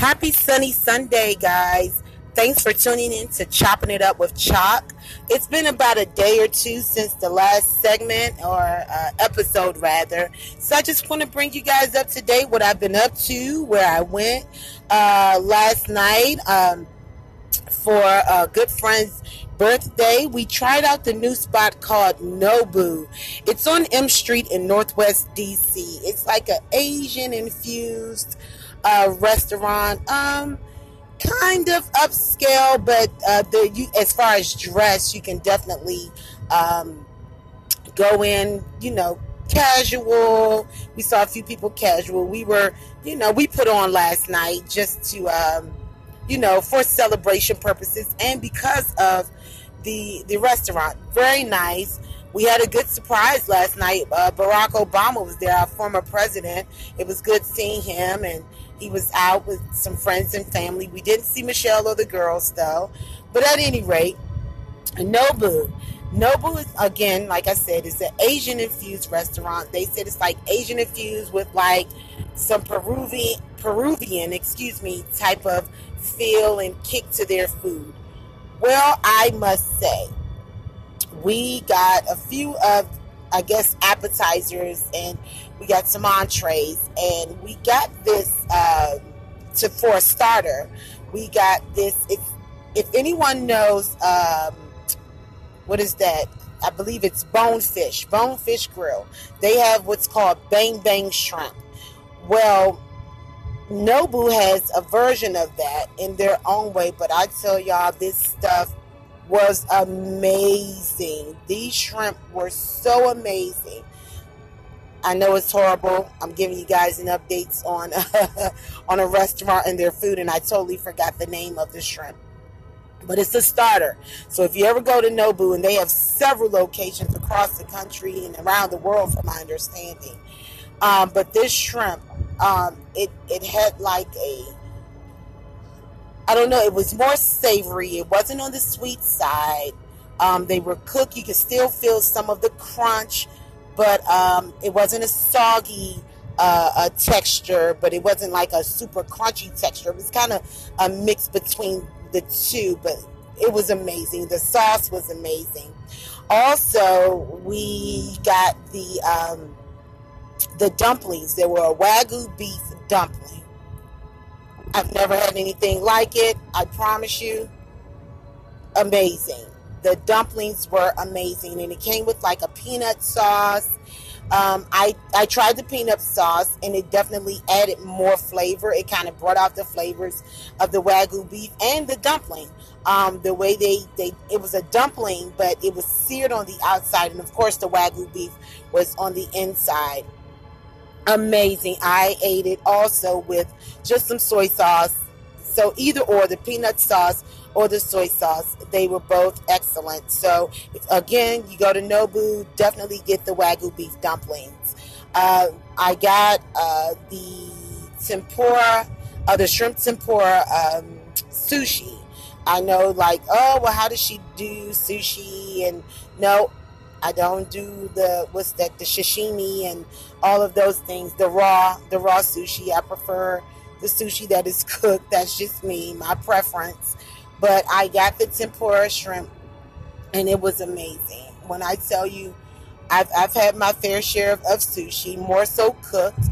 Happy sunny Sunday, guys. Thanks for tuning in to Chopping It Up with Choc. It's been about a day or two since the last segment or uh, episode, rather. So I just want to bring you guys up to date what I've been up to, where I went uh, last night um, for a good friend's birthday. We tried out the new spot called Nobu. It's on M Street in Northwest DC. It's like an Asian infused uh, restaurant. Um, kind of upscale, but uh, the you, as far as dress, you can definitely um, go in. You know, casual. We saw a few people casual. We were, you know, we put on last night just to, um, you know, for celebration purposes and because of the the restaurant. Very nice. We had a good surprise last night. Uh, Barack Obama was there, our former president. It was good seeing him and he was out with some friends and family. We didn't see Michelle or the girls though. But at any rate, Nobu. Nobu again, like I said, it's an Asian infused restaurant. They said it's like Asian infused with like some Peruvian Peruvian, excuse me, type of feel and kick to their food. Well, I must say, we got a few of I guess appetizers and we got some entrees. And we got this uh, to for a starter we got this if if anyone knows um, what is that? I believe it's bonefish bonefish grill. They have what's called bang bang shrimp. Well nobu has a version of that in their own way but i tell y'all this stuff was amazing these shrimp were so amazing I know it's horrible. I'm giving you guys an updates on on a restaurant and their food, and I totally forgot the name of the shrimp. But it's a starter. So if you ever go to Nobu, and they have several locations across the country and around the world, from my understanding. Um, but this shrimp, um, it it had like a I don't know. It was more savory. It wasn't on the sweet side. Um, they were cooked. You could still feel some of the crunch but um, it wasn't a soggy uh, a texture, but it wasn't like a super crunchy texture. It was kind of a mix between the two, but it was amazing. The sauce was amazing. Also, we got the um, the dumplings. There were a wagyu beef dumpling. I've never had anything like it. I promise you, amazing the dumplings were amazing and it came with like a peanut sauce um, I, I tried the peanut sauce and it definitely added more flavor. It kind of brought out the flavors of the wagyu beef and the dumpling. Um, the way they, they it was a dumpling, but it was seared on the outside, and of course the wagyu beef was on the inside. Amazing! I ate it also with just some soy sauce. So either or the peanut sauce or the soy sauce. They were both excellent. So, again, you go to Nobu, definitely get the Wagyu beef dumplings. Uh, I got uh, the tempura, uh, the shrimp tempura um, sushi. I know, like, oh, well, how does she do sushi? And no, I don't do the what's that, the sashimi and all of those things. The raw, the raw sushi. I prefer the sushi that is cooked. That's just me, my preference. But I got the tempura shrimp and it was amazing. When I tell you, I've, I've had my fair share of, of sushi, more so cooked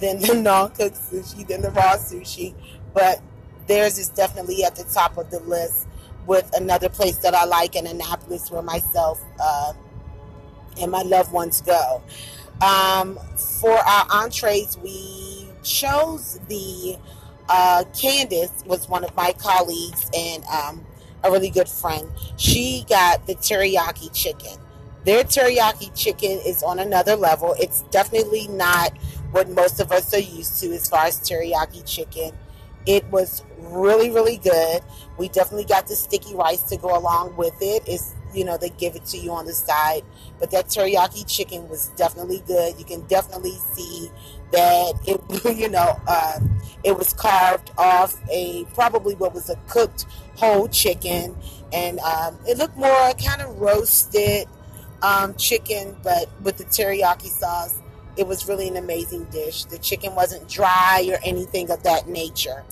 than the non cooked sushi, than the raw sushi. But theirs is definitely at the top of the list with another place that I like in Annapolis where myself uh, and my loved ones go. Um, for our entrees, we chose the uh, Candace was one of my colleagues and um, a really good friend. She got the teriyaki chicken. Their teriyaki chicken is on another level. It's definitely not what most of us are used to as far as teriyaki chicken. It was really, really good. We definitely got the sticky rice to go along with it. It's you know they give it to you on the side, but that teriyaki chicken was definitely good. You can definitely see that it you know uh, it was carved off a probably what was a cooked whole chicken, and um, it looked more kind of roasted um, chicken, but with the teriyaki sauce. It was really an amazing dish. The chicken wasn't dry or anything of that nature.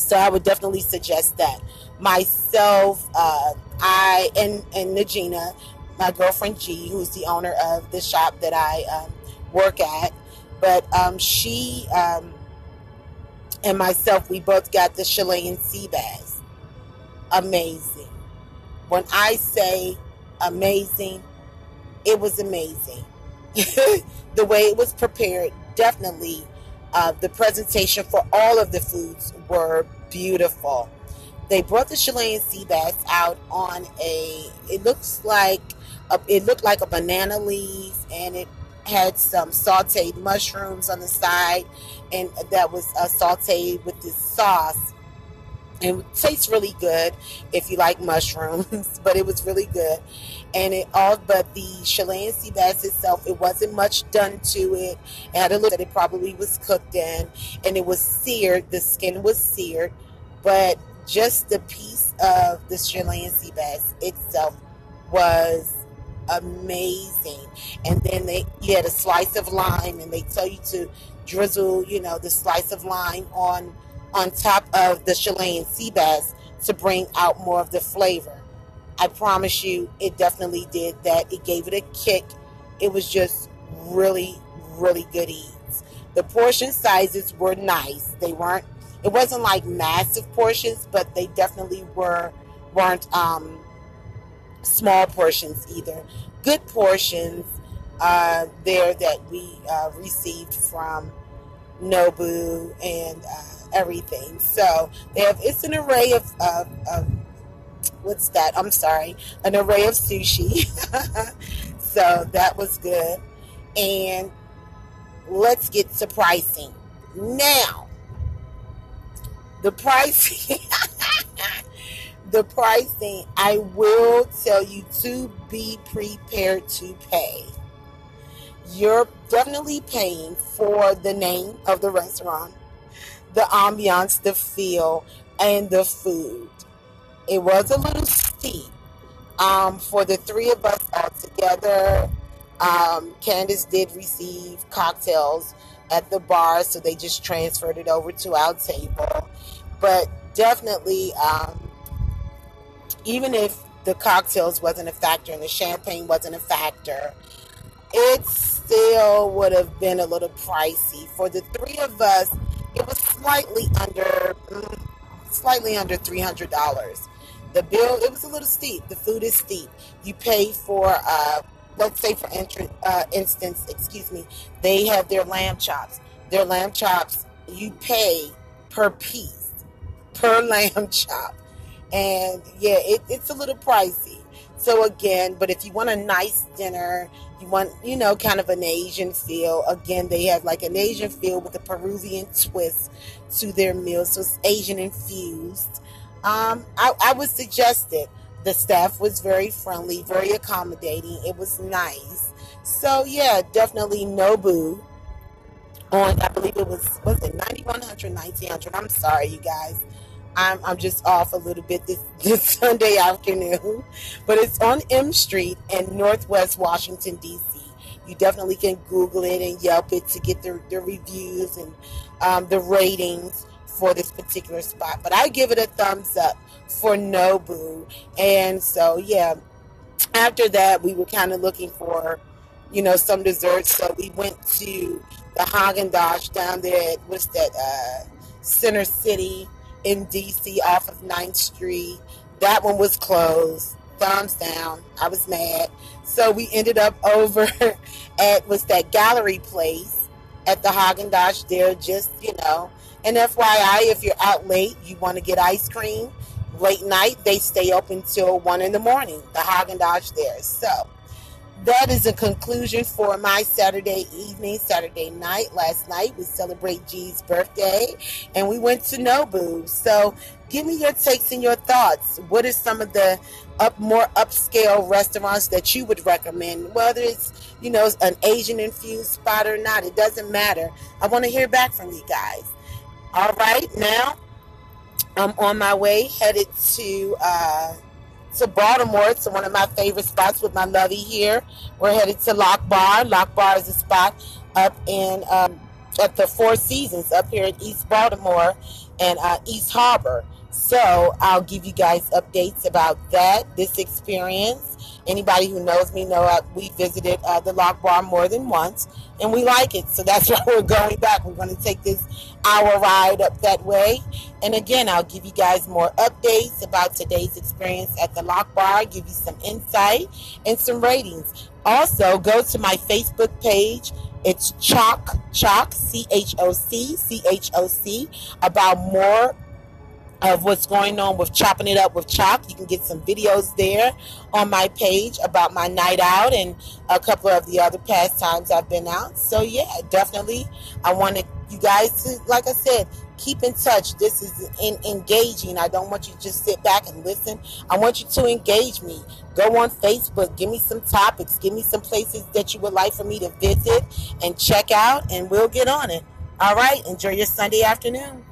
So I would definitely suggest that. Myself, uh, I and and Najina, my girlfriend G, who's the owner of the shop that I um, work at, but um, she um, and myself, we both got the Chilean sea bass. Amazing. When I say amazing, it was amazing. the way it was prepared, definitely. Uh, the presentation for all of the foods were beautiful. They brought the Chilean sea bass out on a. It looks like a, it looked like a banana leaf, and it had some sauteed mushrooms on the side, and that was uh, sauteed with this sauce. And it tastes really good if you like mushrooms, but it was really good. And it all, but the Chilean sea bass itself, it wasn't much done to it. It had a look that it probably was cooked in, and it was seared. The skin was seared, but just the piece of the Chilean sea bass itself was amazing. And then they you had a slice of lime, and they tell you to drizzle, you know, the slice of lime on on top of the Chilean sea bass to bring out more of the flavor. I promise you, it definitely did that. It gave it a kick. It was just really, really good eats. The portion sizes were nice. They weren't. It wasn't like massive portions, but they definitely were weren't um, small portions either. Good portions uh, there that we uh, received from Nobu and uh, everything. So they have it's an array of, of, of what's that? I'm sorry, an array of sushi. so that was good. And let's get to pricing. Now, the pricing the pricing, I will tell you to be prepared to pay. You're definitely paying for the name of the restaurant, the ambiance, the feel, and the food. It was a little steep. Um, for the three of us all together, um, Candace did receive cocktails at the bar, so they just transferred it over to our table. But definitely, um, even if the cocktails wasn't a factor and the champagne wasn't a factor, it still would have been a little pricey. For the three of us, it was slightly under, mm, slightly under three hundred dollars. The bill it was a little steep. The food is steep. You pay for, uh, let's say for uh, instance, excuse me, they have their lamb chops. Their lamb chops you pay per piece, per lamb chop and yeah, it, it's a little pricey. So again, but if you want a nice dinner, you want you know kind of an Asian feel. Again, they have like an Asian feel with a Peruvian twist to their meal, so it's Asian infused. Um, I, I would suggest it. The staff was very friendly, very accommodating. It was nice. So yeah, definitely Nobu on I believe it was was it 9100 1900 I'm sorry you guys I'm, I'm just off a little bit this, this Sunday afternoon, but it's on M Street in Northwest Washington, D.C. You definitely can Google it and Yelp it to get the, the reviews and um, the ratings for this particular spot. But I give it a thumbs up for Nobu. And so, yeah, after that, we were kind of looking for, you know, some desserts. So we went to the Haagen Dazs down there at, what's that, uh, Center City in DC off of 9th Street. That one was closed. Thumbs down. I was mad. So we ended up over at was that gallery place at the Haagen Dazs there. Just you know, and FYI, if you're out late, you want to get ice cream. Late night, they stay open till one in the morning. The Haagen Dazs there. So that is a conclusion for my Saturday evening, Saturday night. Last night we celebrate G's birthday and we went to Nobu. So give me your takes and your thoughts. What are some of the up more upscale restaurants that you would recommend? Whether it's, you know, an Asian infused spot or not, it doesn't matter. I want to hear back from you guys. All right, now I'm on my way headed to uh to Baltimore to one of my favorite spots with my lovey here. We're headed to Loch Bar. Loch Bar is a spot up in um, at the Four Seasons up here in East Baltimore and uh, East Harbor. So I'll give you guys updates about that, this experience. Anybody who knows me know uh, we visited uh, the Loch Bar more than once, and we like it. So that's why we're going back. We're going to take this hour ride up that way. And again, I'll give you guys more updates about today's experience at the Loch Bar, give you some insight and some ratings. Also, go to my Facebook page. It's Choc, Choc, C H O C, C H O C, about more of what's going on with chopping it up with Chop. You can get some videos there on my page about my night out and a couple of the other past times I've been out. So yeah, definitely I wanted you guys to, like I said, keep in touch. This is in, engaging. I don't want you to just sit back and listen. I want you to engage me. Go on Facebook. Give me some topics. Give me some places that you would like for me to visit and check out, and we'll get on it. All right. Enjoy your Sunday afternoon.